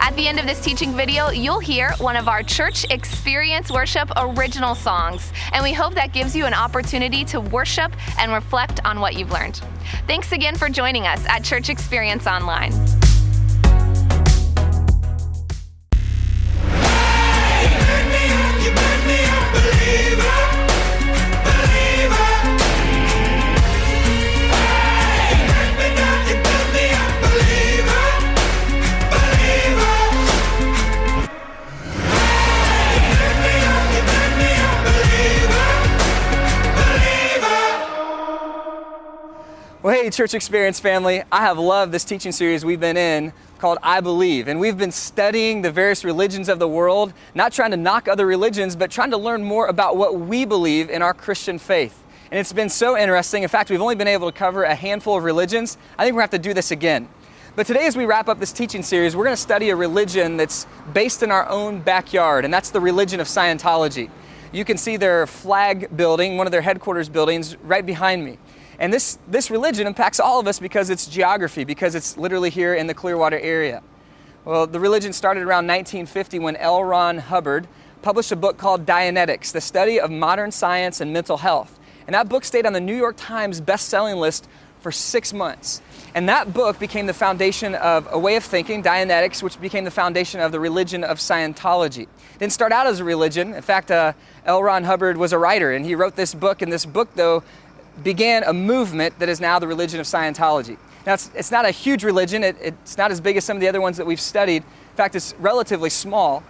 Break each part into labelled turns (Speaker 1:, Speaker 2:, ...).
Speaker 1: At the end of this teaching video, you'll hear one of our Church Experience Worship original songs, and we hope that gives you an opportunity to worship and reflect on what you've learned. Thanks again for joining us at Church Experience Online.
Speaker 2: Well, hey, Church Experience family, I have loved this teaching series we've been in called I Believe. And we've been studying the various religions of the world, not trying to knock other religions, but trying to learn more about what we believe in our Christian faith. And it's been so interesting. In fact, we've only been able to cover a handful of religions. I think we're going to have to do this again. But today, as we wrap up this teaching series, we're going to study a religion that's based in our own backyard, and that's the religion of Scientology. You can see their flag building, one of their headquarters buildings, right behind me. And this, this religion impacts all of us because it's geography, because it's literally here in the Clearwater area. Well, the religion started around 1950 when L. Ron Hubbard published a book called Dianetics, the study of modern science and mental health. And that book stayed on the New York Times best-selling list for six months. And that book became the foundation of a way of thinking, Dianetics, which became the foundation of the religion of Scientology. It didn't start out as a religion. In fact, uh, L. Ron Hubbard was a writer, and he wrote this book. And this book, though, began a movement that is now the religion of Scientology. Now, it's, it's not a huge religion, it, it's not as big as some of the other ones that we've studied. In fact, it's relatively small,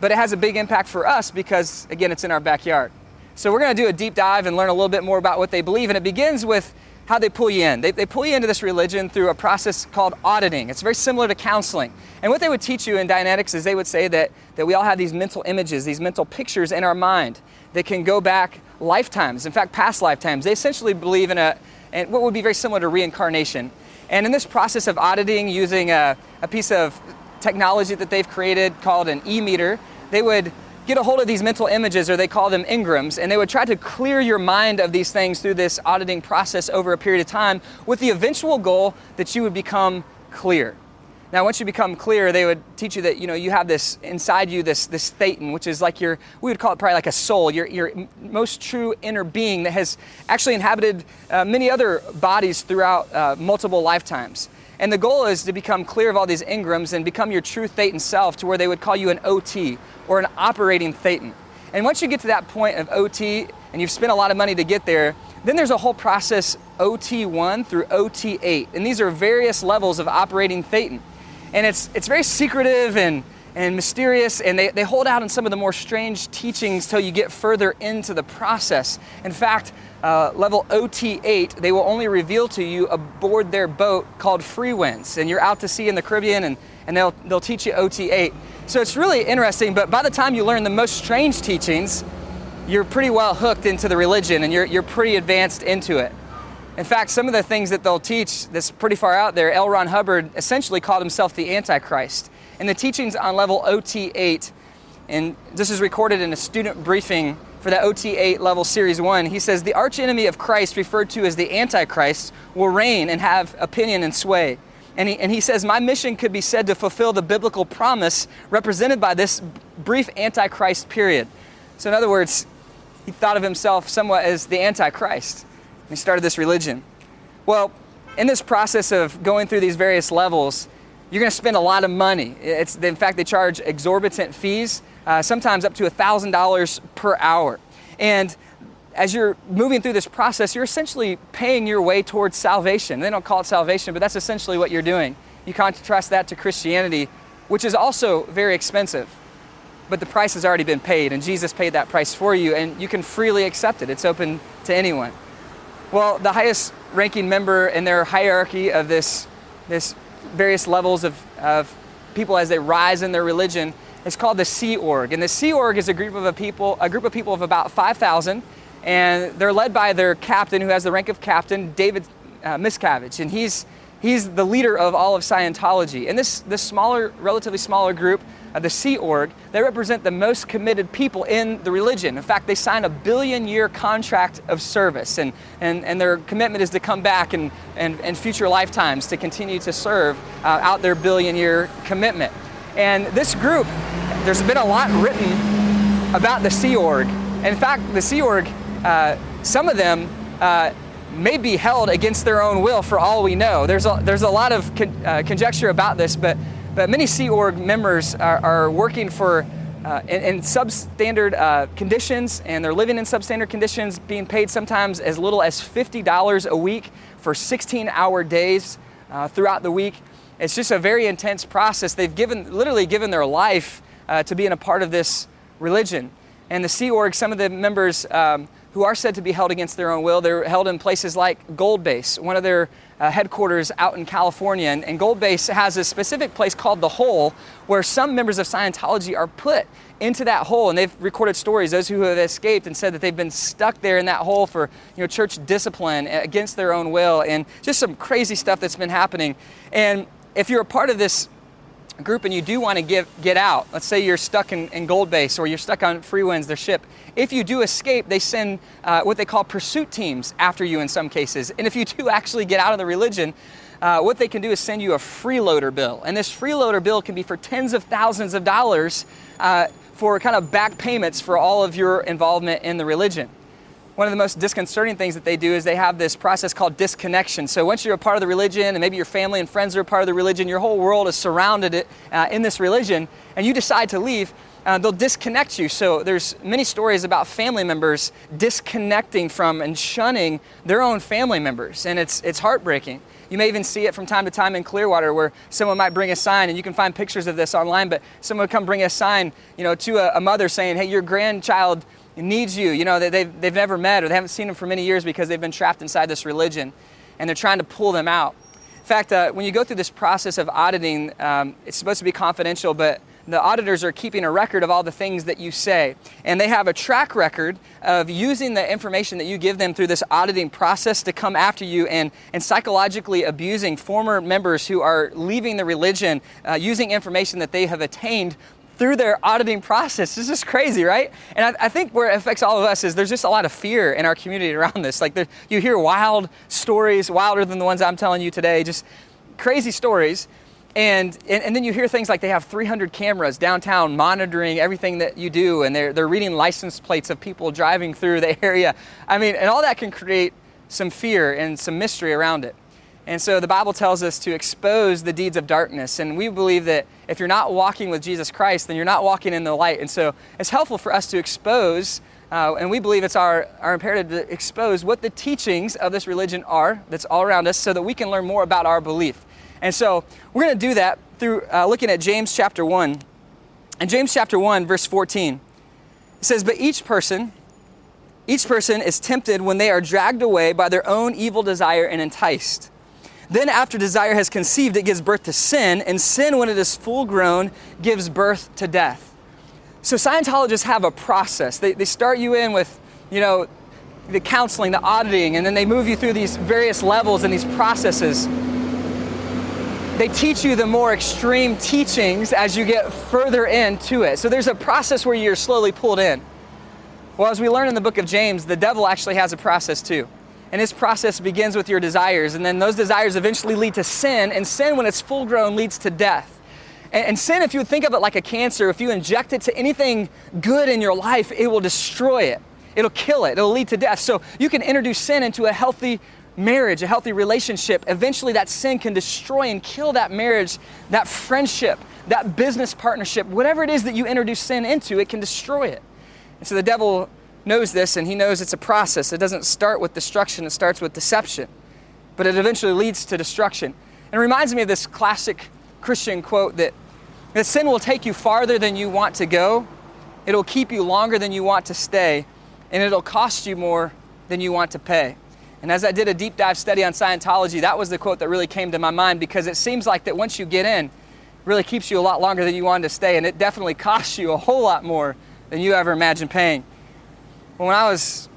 Speaker 2: but it has a big impact for us because, again, it's in our backyard. So, we're going to do a deep dive and learn a little bit more about what they believe, and it begins with how they pull you in. They, they pull you into this religion through a process called auditing. It's very similar to counseling. And what they would teach you in Dianetics is they would say that, that we all have these mental images, these mental pictures in our mind that can go back lifetimes, in fact, past lifetimes. They essentially believe in a, and what would be very similar to reincarnation. And in this process of auditing using a, a piece of technology that they've created called an e meter, they would get a hold of these mental images, or they call them engrams, and they would try to clear your mind of these things through this auditing process over a period of time with the eventual goal that you would become clear. Now, once you become clear, they would teach you that you know you have this inside you, this this thetan, which is like your we would call it probably like a soul, your your most true inner being that has actually inhabited uh, many other bodies throughout uh, multiple lifetimes. And the goal is to become clear of all these engrams and become your true thetan self, to where they would call you an OT or an operating thetan. And once you get to that point of OT, and you've spent a lot of money to get there, then there's a whole process OT1 through OT8, and these are various levels of operating thetan and it's, it's very secretive and, and mysterious, and they, they hold out on some of the more strange teachings till you get further into the process. In fact, uh, level OT8, they will only reveal to you aboard their boat called Freewinds, and you're out to sea in the Caribbean, and, and they'll, they'll teach you OT8. So it's really interesting, but by the time you learn the most strange teachings, you're pretty well hooked into the religion and you're, you're pretty advanced into it. In fact, some of the things that they'll teach that's pretty far out there, L. Ron Hubbard essentially called himself the Antichrist. And the teachings on level OT8, and this is recorded in a student briefing for the OT8 level series 1, he says, The archenemy of Christ, referred to as the Antichrist, will reign and have opinion and sway. And he, and he says, My mission could be said to fulfill the biblical promise represented by this brief Antichrist period. So, in other words, he thought of himself somewhat as the Antichrist. He started this religion. Well, in this process of going through these various levels, you're going to spend a lot of money. It's, in fact, they charge exorbitant fees, uh, sometimes up to $1,000 per hour. And as you're moving through this process, you're essentially paying your way towards salvation. They don't call it salvation, but that's essentially what you're doing. You contrast that to Christianity, which is also very expensive. But the price has already been paid, and Jesus paid that price for you, and you can freely accept it. It's open to anyone. Well, the highest ranking member in their hierarchy of this, this various levels of, of people as they rise in their religion is called the Sea Org. And the Sea Org is a group of a people, a group of people of about 5,000, and they're led by their captain, who has the rank of captain, David uh, Miscavige, and he's he's the leader of all of Scientology. And this this smaller, relatively smaller group, uh, the Sea Org, they represent the most committed people in the religion. In fact, they sign a billion year contract of service, and, and, and their commitment is to come back and, and, and future lifetimes to continue to serve uh, out their billion year commitment. And this group, there's been a lot written about the Sea Org. In fact, the Sea Org, uh, some of them uh, may be held against their own will for all we know. There's a, there's a lot of con- uh, conjecture about this, but, but many Sea Org members are, are working for uh, in, in, substandard uh, conditions, and they're living in substandard conditions, being paid sometimes as little as $50 a week for 16 hour days uh, throughout the week. It's just a very intense process. They've given, literally given their life uh, to being a part of this religion. And the Sea Org, some of the members um, who are said to be held against their own will. They're held in places like Gold Base, one of their uh, headquarters out in California. And, and, Gold Base has a specific place called the Hole, where some members of Scientology are put into that hole. And they've recorded stories, those who have escaped, and said that they've been stuck there in that hole for you know, church discipline against their own will, and just some crazy stuff that's been happening. And if you're a part of this group and you do want to give, get out, let's say you're stuck in, in Gold Base or you're stuck on Freewinds, their ship, if you do escape, they send uh, what they call pursuit teams after you in some cases. And if you do actually get out of the religion, uh, what they can do is send you a freeloader bill. And this freeloader bill can be for tens of thousands of dollars uh, for kind of back payments for all of your involvement in the religion one of the most disconcerting things that they do is they have this process called disconnection. So once you're a part of the religion, and maybe your family and friends are a part of the religion, your whole world is surrounded it, uh, in this religion, and you decide to leave, uh, they'll disconnect you. So there's many stories about family members disconnecting from and shunning their own family members, and it's it's heartbreaking. You may even see it from time to time in Clearwater where someone might bring a sign, and you can find pictures of this online, but someone would come bring a sign, you know, to a, a mother saying, hey, your grandchild needs you. You know, they've, they've never met or they haven't seen him for many years because they've been trapped inside this religion and they're trying to pull them out. In fact, uh, when you go through this process of auditing, um, it's supposed to be confidential, but the auditors are keeping a record of all the things that you say. And they have a track record of using the information that you give them through this auditing process to come after you and, and psychologically abusing former members who are leaving the religion uh, using information that they have attained through their auditing process. This is crazy, right? And I, I, think where it affects all of us is there's just a lot of fear in our community around this. Like there, you hear wild stories, wilder than the ones I'm telling you today, just crazy stories. And, and, and then you hear things like they have 300 cameras downtown monitoring everything that you do, and they're, they're reading license plates of people driving through the area. I mean, and all that can create some fear and some mystery around it. And so the Bible tells us to expose the deeds of darkness. And we believe that if you're not walking with Jesus Christ, then you're not walking in the light. And so it's helpful for us to expose, uh, and we believe it's our, our imperative to expose what the teachings of this religion are that's all around us so that we can learn more about our belief. And so we're going to do that through uh, looking at James chapter 1. In James chapter 1, verse 14, it says, But each person, each person is tempted when they are dragged away by their own evil desire and enticed. Then, after desire has conceived, it gives birth to sin, and sin, when it is full grown, gives birth to death. So, Scientologists have a process. They, they start you in with, you know, the counseling, the auditing, and then they move you through these various levels and these processes. They teach you the more extreme teachings as you get further into it. So, there's a process where you're slowly pulled in. Well, as we learn in the book of James, the devil actually has a process too. And this process begins with your desires, and then those desires eventually lead to sin, and sin, when it's full grown, leads to death. And, sin, if you think of it like a cancer, if you inject it to anything good in your life, it will destroy it. It'll kill it. It'll lead to death. So you can introduce sin into a healthy marriage, a healthy relationship. Eventually, that sin can destroy and kill that marriage, that friendship, that business partnership. Whatever it is that you introduce sin into, it can destroy it. And so the devil knows this and he knows it's a process. It doesn't start with destruction, it starts with deception. But it eventually leads to destruction. And it reminds me of this classic Christian quote that, that sin will take you farther than you want to go, it'll keep you longer than you want to stay, and it'll cost you more than you want to pay. And as I did a deep dive study on Scientology, that was the quote that really came to my mind because it seems like that once you get in, really keeps you a lot longer than you wanted to stay, and it definitely costs you a whole lot more than you ever imagined paying. When I was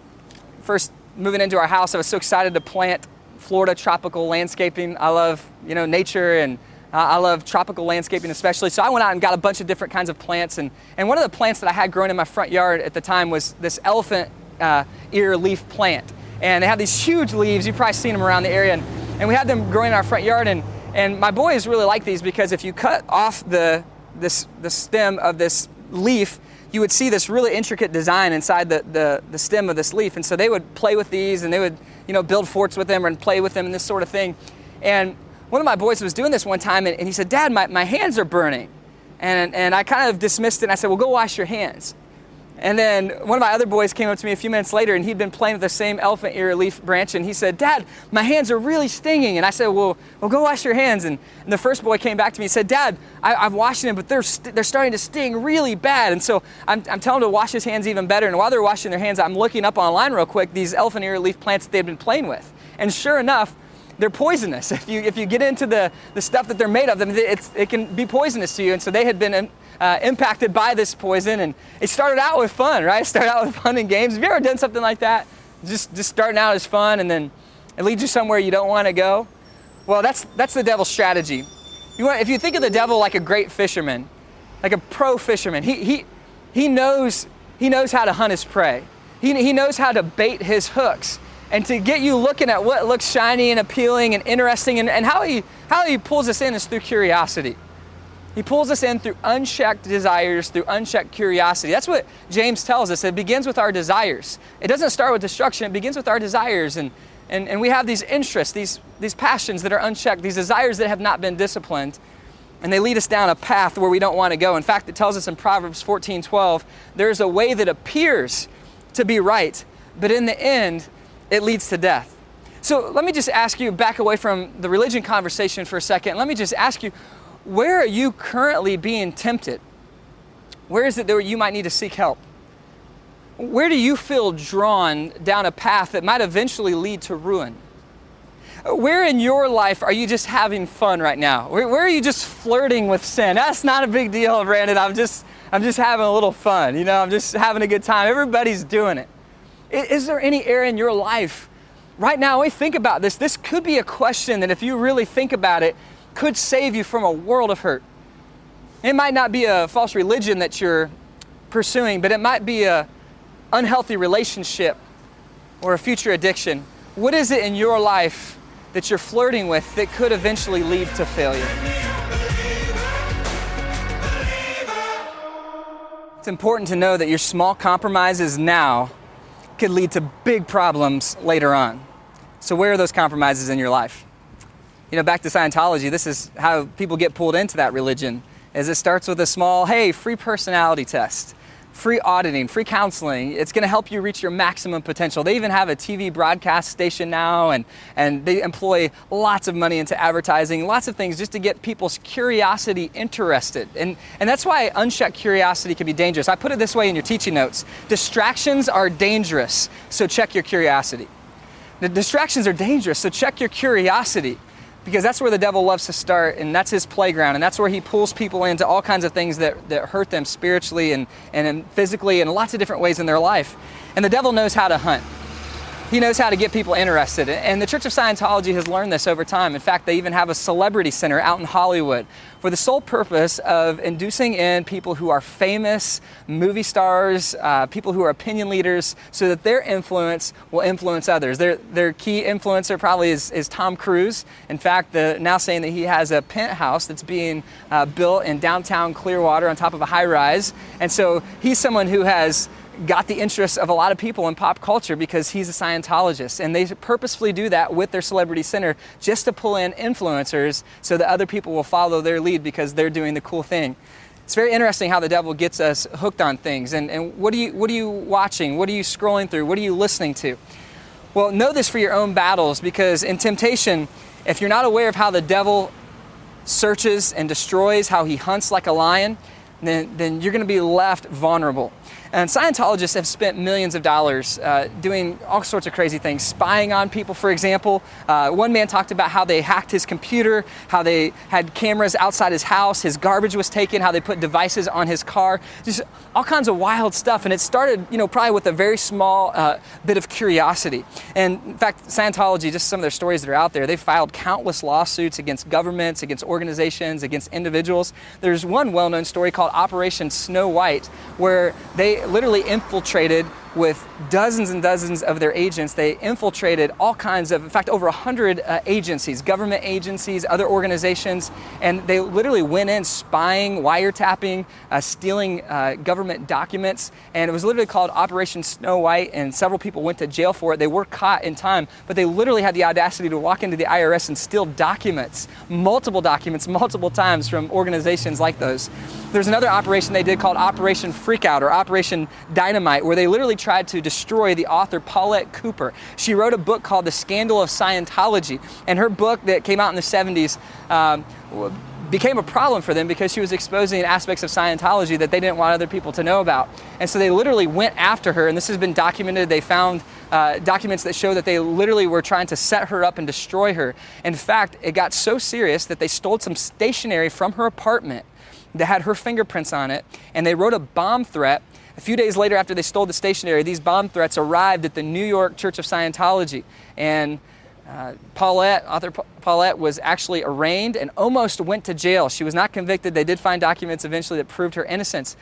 Speaker 2: first moving into our house, I was so excited to plant Florida tropical landscaping. I love, you know, nature and I love tropical landscaping especially. So I went out and got a bunch of different kinds of plants. And, and one of the plants that I had growing in my front yard at the time was this elephant uh, ear leaf plant. And they have these huge leaves. You've probably seen them around the area. And, and we had them growing in our front yard. And, and my boys really like these because if you cut off the, this, the stem of this leaf, you would see this really intricate design inside the, the, the stem of this leaf. And so they would play with these and they would, you know, build forts with them and play with them and this sort of thing. And one of my boys was doing this one time and, and he said, Dad, my, my hands are burning. And, and I kind of dismissed it and I said, Well, go wash your hands. And then one of my other boys came up to me a few minutes later and he'd been playing with the same elephant ear leaf branch and he said, Dad, my hands are really stinging. And I said, Well, well go wash your hands. And, and the first boy came back to me and said, Dad, I, have washed them, but they're, st- they're starting to sting really bad. And so I'm, I'm telling him to wash his hands even better. And while they're washing their hands, I'm looking up online real quick these elephant ear leaf plants that they'd been playing with. And sure enough, they're poisonous. If you, if you get into the, the stuff that they're made of, it can be poisonous to you. And so they had been uh, impacted by this poison. And it started out with fun, right? It started out with fun and games. Have you ever done something like that? Just, just starting out as fun and then it leads you somewhere you don't want to go? Well, that's, that's the devil's strategy. You want, if you think of the devil like a great fisherman, like a pro fisherman, he, he, he, knows, he knows how to hunt his prey. He, he knows how to bait his hooks and to get you looking at what looks shiny and appealing and interesting and, and how, he, how he pulls us in is through curiosity. He pulls us in through unchecked desires, through unchecked curiosity. That's what James tells us. It begins with our desires. It doesn't start with destruction, it begins with our desires. And, and, and we have these interests, these, these passions that are unchecked, these desires that have not been disciplined. And they lead us down a path where we don't want to go. In fact, it tells us in Proverbs 14 12, there's a way that appears to be right, but in the end, it leads to death. So let me just ask you, back away from the religion conversation for a second. Let me just ask you, where are you currently being tempted? Where is it that you might need to seek help? Where do you feel drawn down a path that might eventually lead to ruin? Where in your life are you just having fun right now? Where, where, are you just flirting with sin? That's not a big deal, Brandon. I'm just, I'm just having a little fun. You know, I'm just having a good time. Everybody's doing it. Is there any area in your life right now? We think about this, this could be a question that if you really think about it, could save you from a world of hurt. It might not be a false religion that you're pursuing, but it might be a unhealthy relationship or a future addiction. What is it in your life that you're flirting with that could eventually lead to failure? It's important to know that your small compromises now could lead to big problems later on. So, where are those compromises in your life? you know, back to Scientology, this is how people get pulled into that religion. Is it starts with a small, hey, free personality test, free auditing, free counseling. It's going to help you reach your maximum potential. They even have a TV broadcast station now, and, and they employ lots of money into advertising, lots of things just to get people's curiosity interested. And, and that's why unchecked curiosity can be dangerous. I put it this way in your teaching notes distractions are dangerous, so check your curiosity. The distractions are dangerous, so check your curiosity because that's where the devil loves to start and that's his playground and that's where he pulls people into all kinds of things that, that hurt them spiritually and, and physically and lots of different ways in their life. And the devil knows how to hunt he knows how to get people interested. And the Church of Scientology has learned this over time. In fact, they even have a celebrity center out in Hollywood for the sole purpose of inducing in people who are famous, movie stars, uh, people who are opinion leaders, so that their influence will influence others. Their, their key influencer probably is, is Tom Cruise. In fact, the, now saying that he has a penthouse that's being uh, built in downtown Clearwater on top of a high rise. And so he's someone who has got the interest of a lot of people in pop culture because he's a Scientologist. And they purposefully do that with their celebrity center just to pull in influencers so that other people will follow their lead because they're doing the cool thing. It's very interesting how the devil gets us hooked on things. And, and what, are you, what are you watching? What are you scrolling through? What are you listening to? Well, know this for your own battles because in temptation, if you're not aware of how the devil searches and destroys, how he hunts like a lion, then, then you're going to be left vulnerable. And Scientologists have spent millions of dollars uh, doing all sorts of crazy things, spying on people, for example. Uh, one man talked about how they hacked his computer, how they had cameras outside his house, his garbage was taken, how they put devices on his car, just all kinds of wild stuff. And it started, you know, probably with a very small uh, bit of curiosity. And in fact, Scientology, just some of their stories that are out there, they filed countless lawsuits against governments, against organizations, against individuals. There's one well known story called Operation Snow White, where they literally infiltrated with dozens and dozens of their agents. They infiltrated all kinds of, in fact, over 100 uh, agencies, government agencies, other organizations, and they literally went in spying, wiretapping, uh, stealing uh, government documents. And it was literally called Operation Snow White, and several people went to jail for it. They were caught in time, but they literally had the audacity to walk into the IRS and steal documents, multiple documents, multiple times from organizations like those. There's another operation they did called Operation Freakout or Operation Dynamite, where they literally tried to destroy the author Paulette Cooper. She wrote a book called The Scandal of Scientology, and her book that came out in the 70s. Um, became a problem for them because she was exposing aspects of Scientology that they didn't want other people to know about. And so they literally went after her, and this has been documented. They found uh, documents that show that they literally were trying to set her up and destroy her. In fact, it got so serious that they stole some stationery from her apartment that had her fingerprints on it, and they wrote a bomb threat. A few days later, after they stole the stationery, these bomb threats arrived at the New York Church of Scientology. And uh, Paulette, author Paulette, was actually arraigned and almost went to jail. She was not convicted. They did find documents eventually that proved her innocence.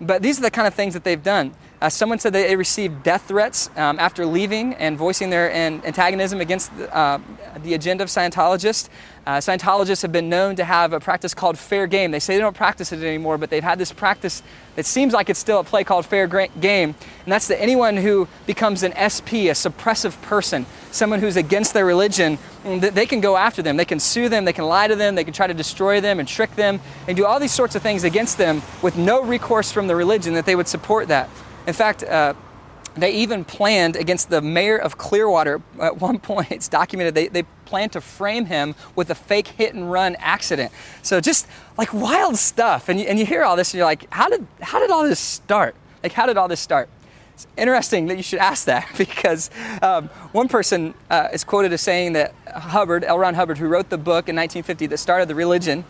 Speaker 2: But these are the kind of things that they've done. Uh, someone said they received death threats um, after leaving and voicing their an, antagonism against the, uh, the agenda of Scientologists. Uh, Scientologists have been known to have a practice called fair game. They say they don't practice it anymore, but they've had this practice that seems like it's still at play called fair game. And that's that anyone who becomes an SP, a suppressive person, someone who's against their religion, they can go after them. They can sue them, they can lie to them, they can try to destroy them and trick them and do all these sorts of things against them with no recourse from the religion that they would support that. In fact, uh, they even planned against the mayor of Clearwater at one point. It's documented. They, they planned to frame him with a fake hit and run accident. So just like wild stuff. And you, and you hear all this and you're like, how did, how did all this start? Like, how did all this start? It's interesting that you should ask that because um, one person uh, is quoted as saying that Hubbard, L. Ron Hubbard, who wrote the book in 1950 that started the religion,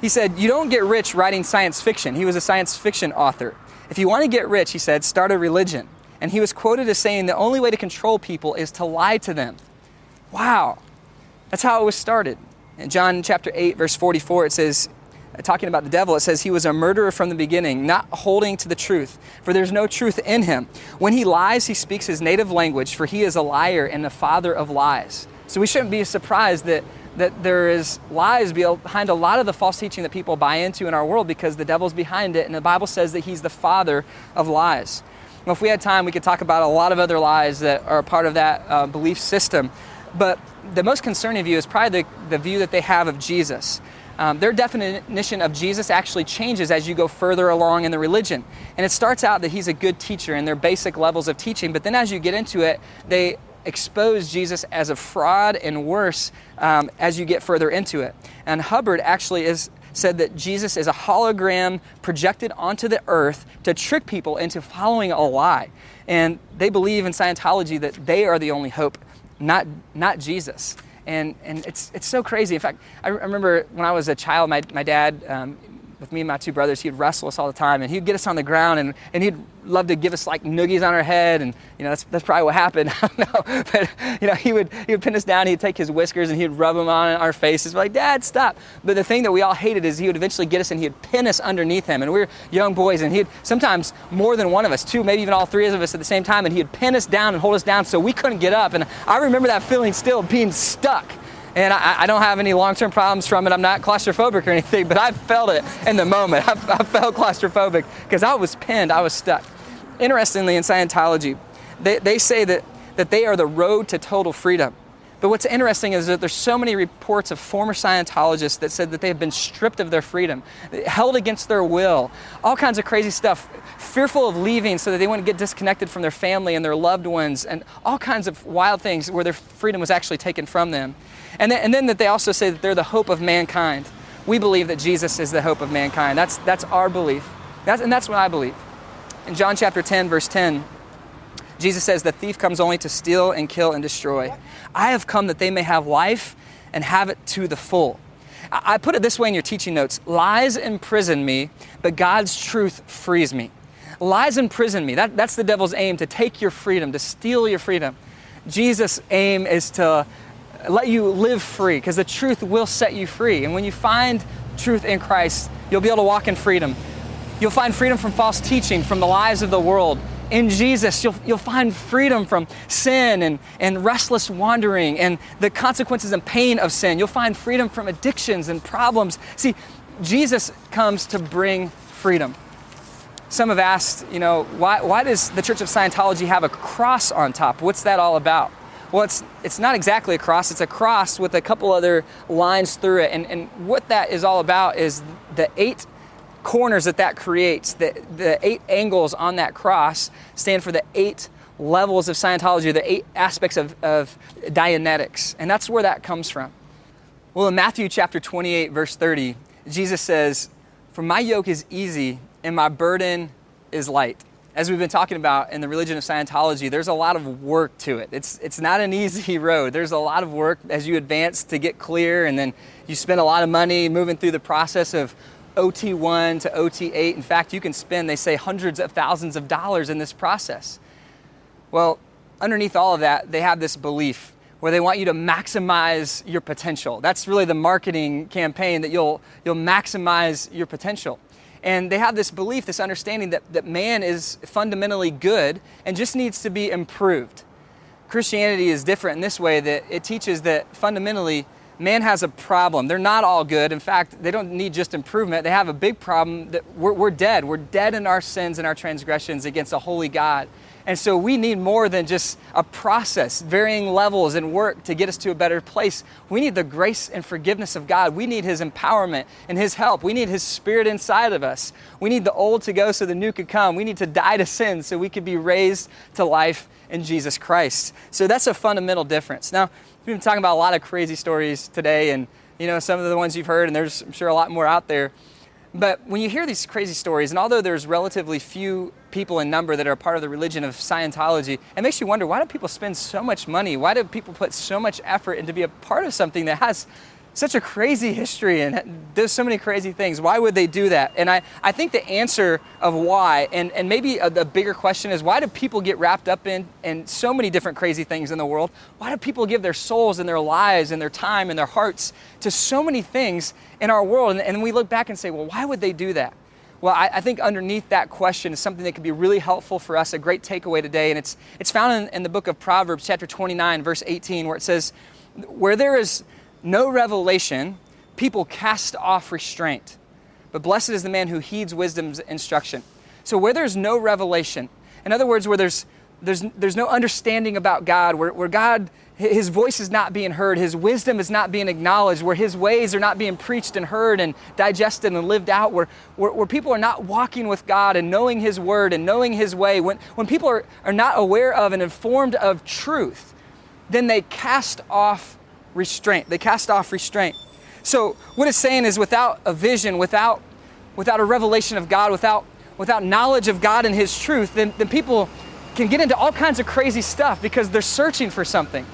Speaker 2: he said, You don't get rich writing science fiction. He was a science fiction author. If you want to get rich, he said, start a religion. And he was quoted as saying the only way to control people is to lie to them. Wow. That's how it was started. In John chapter 8, verse 44, it says, uh, talking about the devil, it says he was a murderer from the beginning, not holding to the truth, for there's no truth in him. When he lies, he speaks his native language, for he is a liar and the father of lies. So we shouldn't be surprised that that there is lies behind a lot of the false teaching that people buy into in our world because the devil's behind it, and the Bible says that he's the father of lies. Well, if we had time, we could talk about a lot of other lies that are a part of that uh, belief system. But the most concerning view is probably the, the view that they have of Jesus. Um, their definition of Jesus actually changes as you go further along in the religion. And it starts out that he's a good teacher in their basic levels of teaching, but then as you get into it, they expose Jesus as a fraud and worse um, as you get further into it. And Hubbard actually is said that Jesus is a hologram projected onto the earth to trick people into following a lie. And they believe in Scientology that they are the only hope, not, not Jesus. And, and it's, it's so crazy. In fact, I remember when I was a child, my, my dad, um, with me and my two brothers, he'd wrestle us all the time, and he'd get us on the ground, and, and he'd love to give us like noogies on our head, and you know that's, that's probably what happened. I don't know, but you know he would he would pin us down, he'd take his whiskers and he'd rub them on our faces. We're like, Dad, stop! But the thing that we all hated is he would eventually get us and he'd pin us underneath him, and we were young boys, and he'd sometimes more than one of us, two, maybe even all three of us at the same time, and he'd pin us down and hold us down so we couldn't get up. And I remember that feeling still being stuck and I, I don't have any long-term problems from it. I'm not claustrophobic or anything, but I felt it in the moment. I, I felt claustrophobic because I was pinned, I was stuck. Interestingly, in Scientology, they, they say that, that they are the road to total freedom. But what's interesting is that there's so many reports of former Scientologists that said that they have been stripped of their freedom, held against their will, all kinds of crazy stuff, fearful of leaving so that they wouldn't get disconnected from their family and their loved ones, and all kinds of wild things where their freedom was actually taken from them. And then, and then that they also say that they're the hope of mankind. We believe that Jesus is the hope of mankind. That's, that's our belief. That's, and that's what I believe. In John chapter 10, verse 10, Jesus says, The thief comes only to steal and kill and destroy. I have come that they may have life and have it to the full. I put it this way in your teaching notes lies imprison me, but God's truth frees me. Lies imprison me. That, that's the devil's aim to take your freedom, to steal your freedom. Jesus' aim is to let you live free because the truth will set you free. And when you find truth in Christ, you'll be able to walk in freedom. You'll find freedom from false teaching, from the lies of the world. In Jesus, you'll, you'll find freedom from sin and, and restless wandering and the consequences and pain of sin. You'll find freedom from addictions and problems. See, Jesus comes to bring freedom. Some have asked, you know, why, why does the Church of Scientology have a cross on top? What's that all about? Well, it's, it's not exactly a cross, it's a cross with a couple other lines through it. And, and what that is all about is the eight corners that that creates, the, the eight angles on that cross stand for the eight levels of Scientology, the eight aspects of, of Dianetics. And that's where that comes from. Well, in Matthew chapter 28, verse 30, Jesus says, For my yoke is easy and my burden is light. As we've been talking about in the religion of Scientology, there's a lot of work to it. It's, it's not an easy road. There's a lot of work as you advance to get clear, and then you spend a lot of money moving through the process of OT1 to OT8. In fact, you can spend, they say, hundreds of thousands of dollars in this process. Well, underneath all of that, they have this belief where they want you to maximize your potential. That's really the marketing campaign that you'll, you'll maximize your potential. And they have this belief, this understanding that, that man is fundamentally good and just needs to be improved. Christianity is different in this way that it teaches that fundamentally man has a problem. They're not all good. In fact, they don't need just improvement. They have a big problem that we're, we're dead. We're dead in our sins and our transgressions against a holy God. And so we need more than just a process, varying levels and work to get us to a better place. We need the grace and forgiveness of God. We need His empowerment and His help. We need His Spirit inside of us. We need the old to go so the new could come. We need to die to sin so we could be raised to life in Jesus Christ. So that's a fundamental difference. Now, we've been talking about a lot of crazy stories today, and you know some of the ones you've heard, and there's I'm sure a lot more out there. But when you hear these crazy stories, and although there's relatively few people in number that are part of the religion of Scientology, it makes you wonder why do people spend so much money? Why do people put so much effort into be a part of something that has such a crazy history and there's so many crazy things. Why would they do that? And I, I think the answer of why, and, and maybe a, the bigger question is why do people get wrapped up in, in so many different crazy things in the world? Why do people give their souls and their lives and their time and their hearts to so many things in our world? And, and we look back and say, well, why would they do that? Well, I, I, think underneath that question is something that could be really helpful for us, a great takeaway today. And it's, it's found in, in the book of Proverbs, chapter 29, verse 18, where it says, Where there is no revelation, people cast off restraint. But blessed is the man who heeds wisdom's instruction. So where there's no revelation, in other words, where there's there's, there's no understanding about God, where, where God, His voice is not being heard, His wisdom is not being acknowledged, where His ways are not being preached and heard and digested and lived out, where, where, where people are not walking with God and knowing His word and knowing His way, when, when people are, are not aware of and informed of truth, then they cast off restraint. They cast off restraint. So what it's saying is without a vision, without without a revelation of God, without without knowledge of God and His truth, then, then people can get into all kinds of crazy stuff because they're searching for something.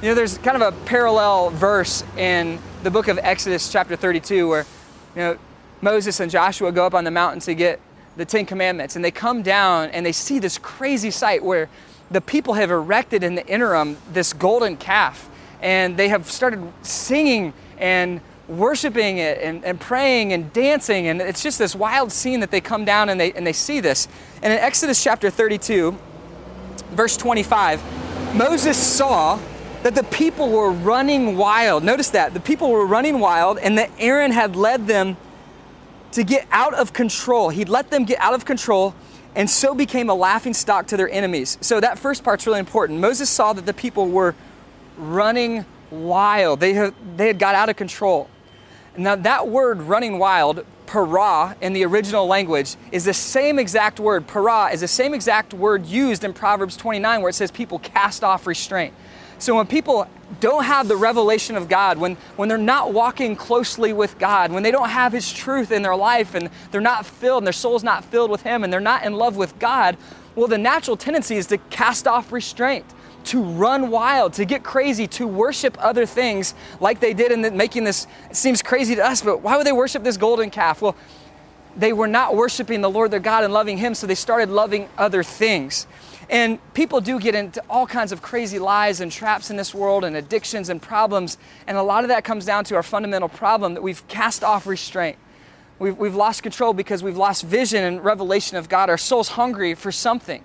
Speaker 2: You know, there's kind of a parallel verse in the book of Exodus, chapter 32, where you know Moses and Joshua go up on the mountain to get the Ten Commandments, and they come down and they see this crazy sight where the people have erected in the interim this golden calf and they have started singing and worshiping it and, and praying and dancing. And it's just this wild scene that they come down and they, and they see this. And in Exodus chapter 32, verse 25, Moses saw that the people were running wild. Notice that. The people were running wild, and that Aaron had led them to get out of control. He'd let them get out of control and so became a laughing stock to their enemies. So that first part's really important. Moses saw that the people were running wild. They had, they had got out of control. Now, that word running wild, para, in the original language, is the same exact word. Para is the same exact word used in Proverbs 29 where it says people cast off restraint. So when people don't have the revelation of God, when, when they're not walking closely with God, when they don't have His truth in their life and they're not filled and their soul's not filled with Him and they're not in love with God, well, the natural tendency is to cast off restraint, to run wild, to get crazy, to worship other things like they did in the, making this, seems crazy to us, but why would they worship this golden calf? Well, they were not worshiping the Lord their God and loving Him, so they started loving other things. And people do get into all kinds of crazy lies and traps in this world and addictions and problems. And a lot of that comes down to our fundamental problem that we've cast off restraint. We've, we've lost control because we've lost vision and revelation of God. Our soul's hungry for something.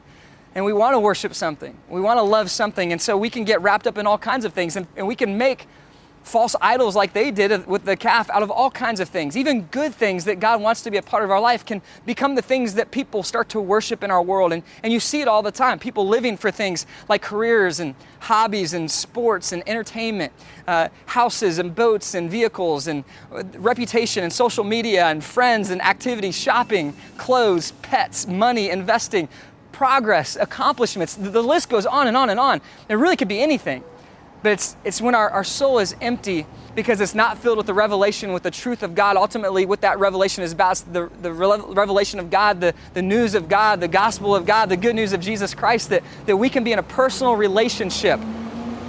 Speaker 2: And we want to worship something. We want to love something. And so we can get wrapped up in all kinds of things. And, and we can make false idols like they did with the calf out of all kinds of things. Even good things that God wants to be a part of our life can become the things that people start to worship in our world. And, and you see it all the time people living for things like careers and hobbies and sports and entertainment, uh, houses and boats and vehicles and uh, reputation and social media and friends and activities, shopping, clothes, pets, money, investing. Progress, accomplishments, the list goes on and on and on. It really could be anything. But it's, it's when our, our soul is empty because it's not filled with the revelation, with the truth of God. Ultimately, what that revelation is about the, the revelation of God, the, the news of God, the gospel of God, the good news of Jesus Christ, that, that we can be in a personal relationship.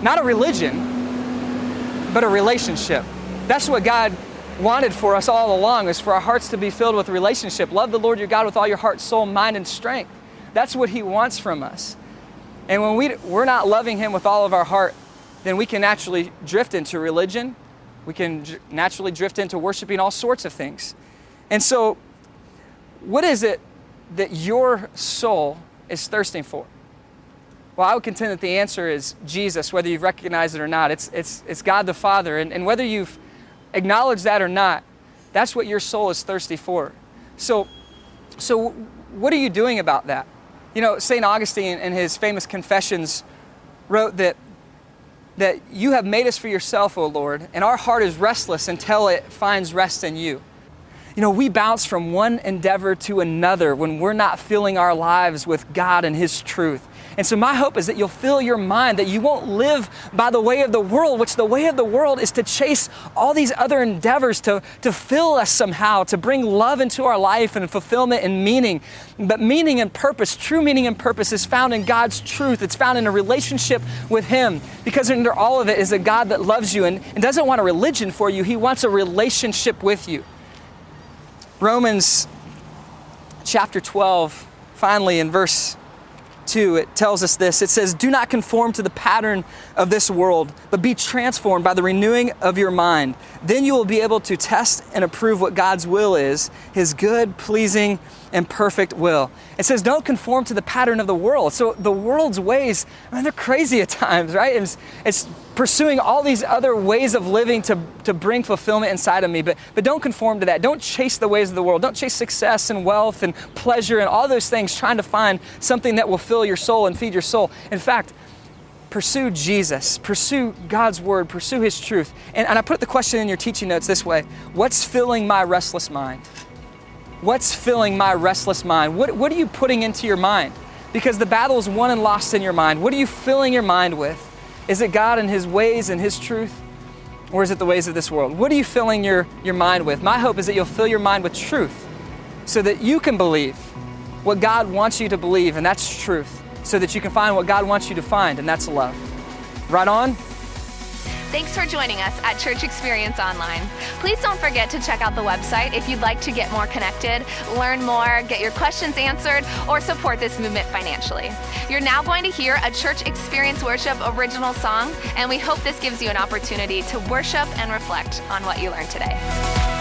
Speaker 2: Not a religion, but a relationship. That's what God wanted for us all along, is for our hearts to be filled with relationship. Love the Lord your God with all your heart, soul, mind, and strength. That's what He wants from us. And when we, we're not loving Him with all of our heart, then we can naturally drift into religion. We can naturally drift into worshiping all sorts of things. And so, what is it that your soul is thirsting for? Well, I would contend that the answer is Jesus, whether you've recognized it or not. It's, it's, it's God the Father. And, and whether you've acknowledged that or not, that's what your soul is thirsty for. So, so what are you doing about that? You know, St. Augustine in his famous Confessions wrote that that you have made us for yourself, O Lord, and our heart is restless until it finds rest in you. You know, we bounce from one endeavor to another when we're not filling our lives with God and His truth. And so, my hope is that you'll fill your mind, that you won't live by the way of the world, which the way of the world is to chase all these other endeavors to, to fill us somehow, to bring love into our life and fulfillment and meaning. But meaning and purpose, true meaning and purpose, is found in God's truth. It's found in a relationship with Him. Because under all of it is a God that loves you and, and doesn't want a religion for you, He wants a relationship with you. Romans chapter 12, finally, in verse 2, it tells us this. It says, Do not conform to the pattern of this world, but be transformed by the renewing of your mind. Then you will be able to test and approve what God's will is, his good, pleasing, and perfect will. It says, don't conform to the pattern of the world. So the world's ways, I mean, they're crazy at times, right? It's, it's pursuing all these other ways of living to, to bring fulfillment inside of me. But, but don't conform to that. Don't chase the ways of the world. Don't chase success and wealth and pleasure and all those things trying to find something that will fill your soul and feed your soul. In fact, pursue Jesus, pursue God's word, pursue His truth. And, and I put the question in your teaching notes this way What's filling my restless mind? What's filling my restless mind? What, what are you putting into your mind? Because the battle is won and lost in your mind. What are you filling your mind with? Is it God and His ways and His truth? Or is it the ways of this world? What are you filling your, your mind with? My hope is that you'll fill your mind with truth so that you can believe what God wants you to believe, and that's truth, so that you can find what God wants you to find, and that's love. Right on?
Speaker 1: Thanks for joining us at Church Experience Online. Please don't forget to check out the website if you'd like to get more connected, learn more, get your questions answered, or support this movement financially. You're now going to hear a Church Experience Worship original song, and we hope this gives you an opportunity to worship and reflect on what you learned today.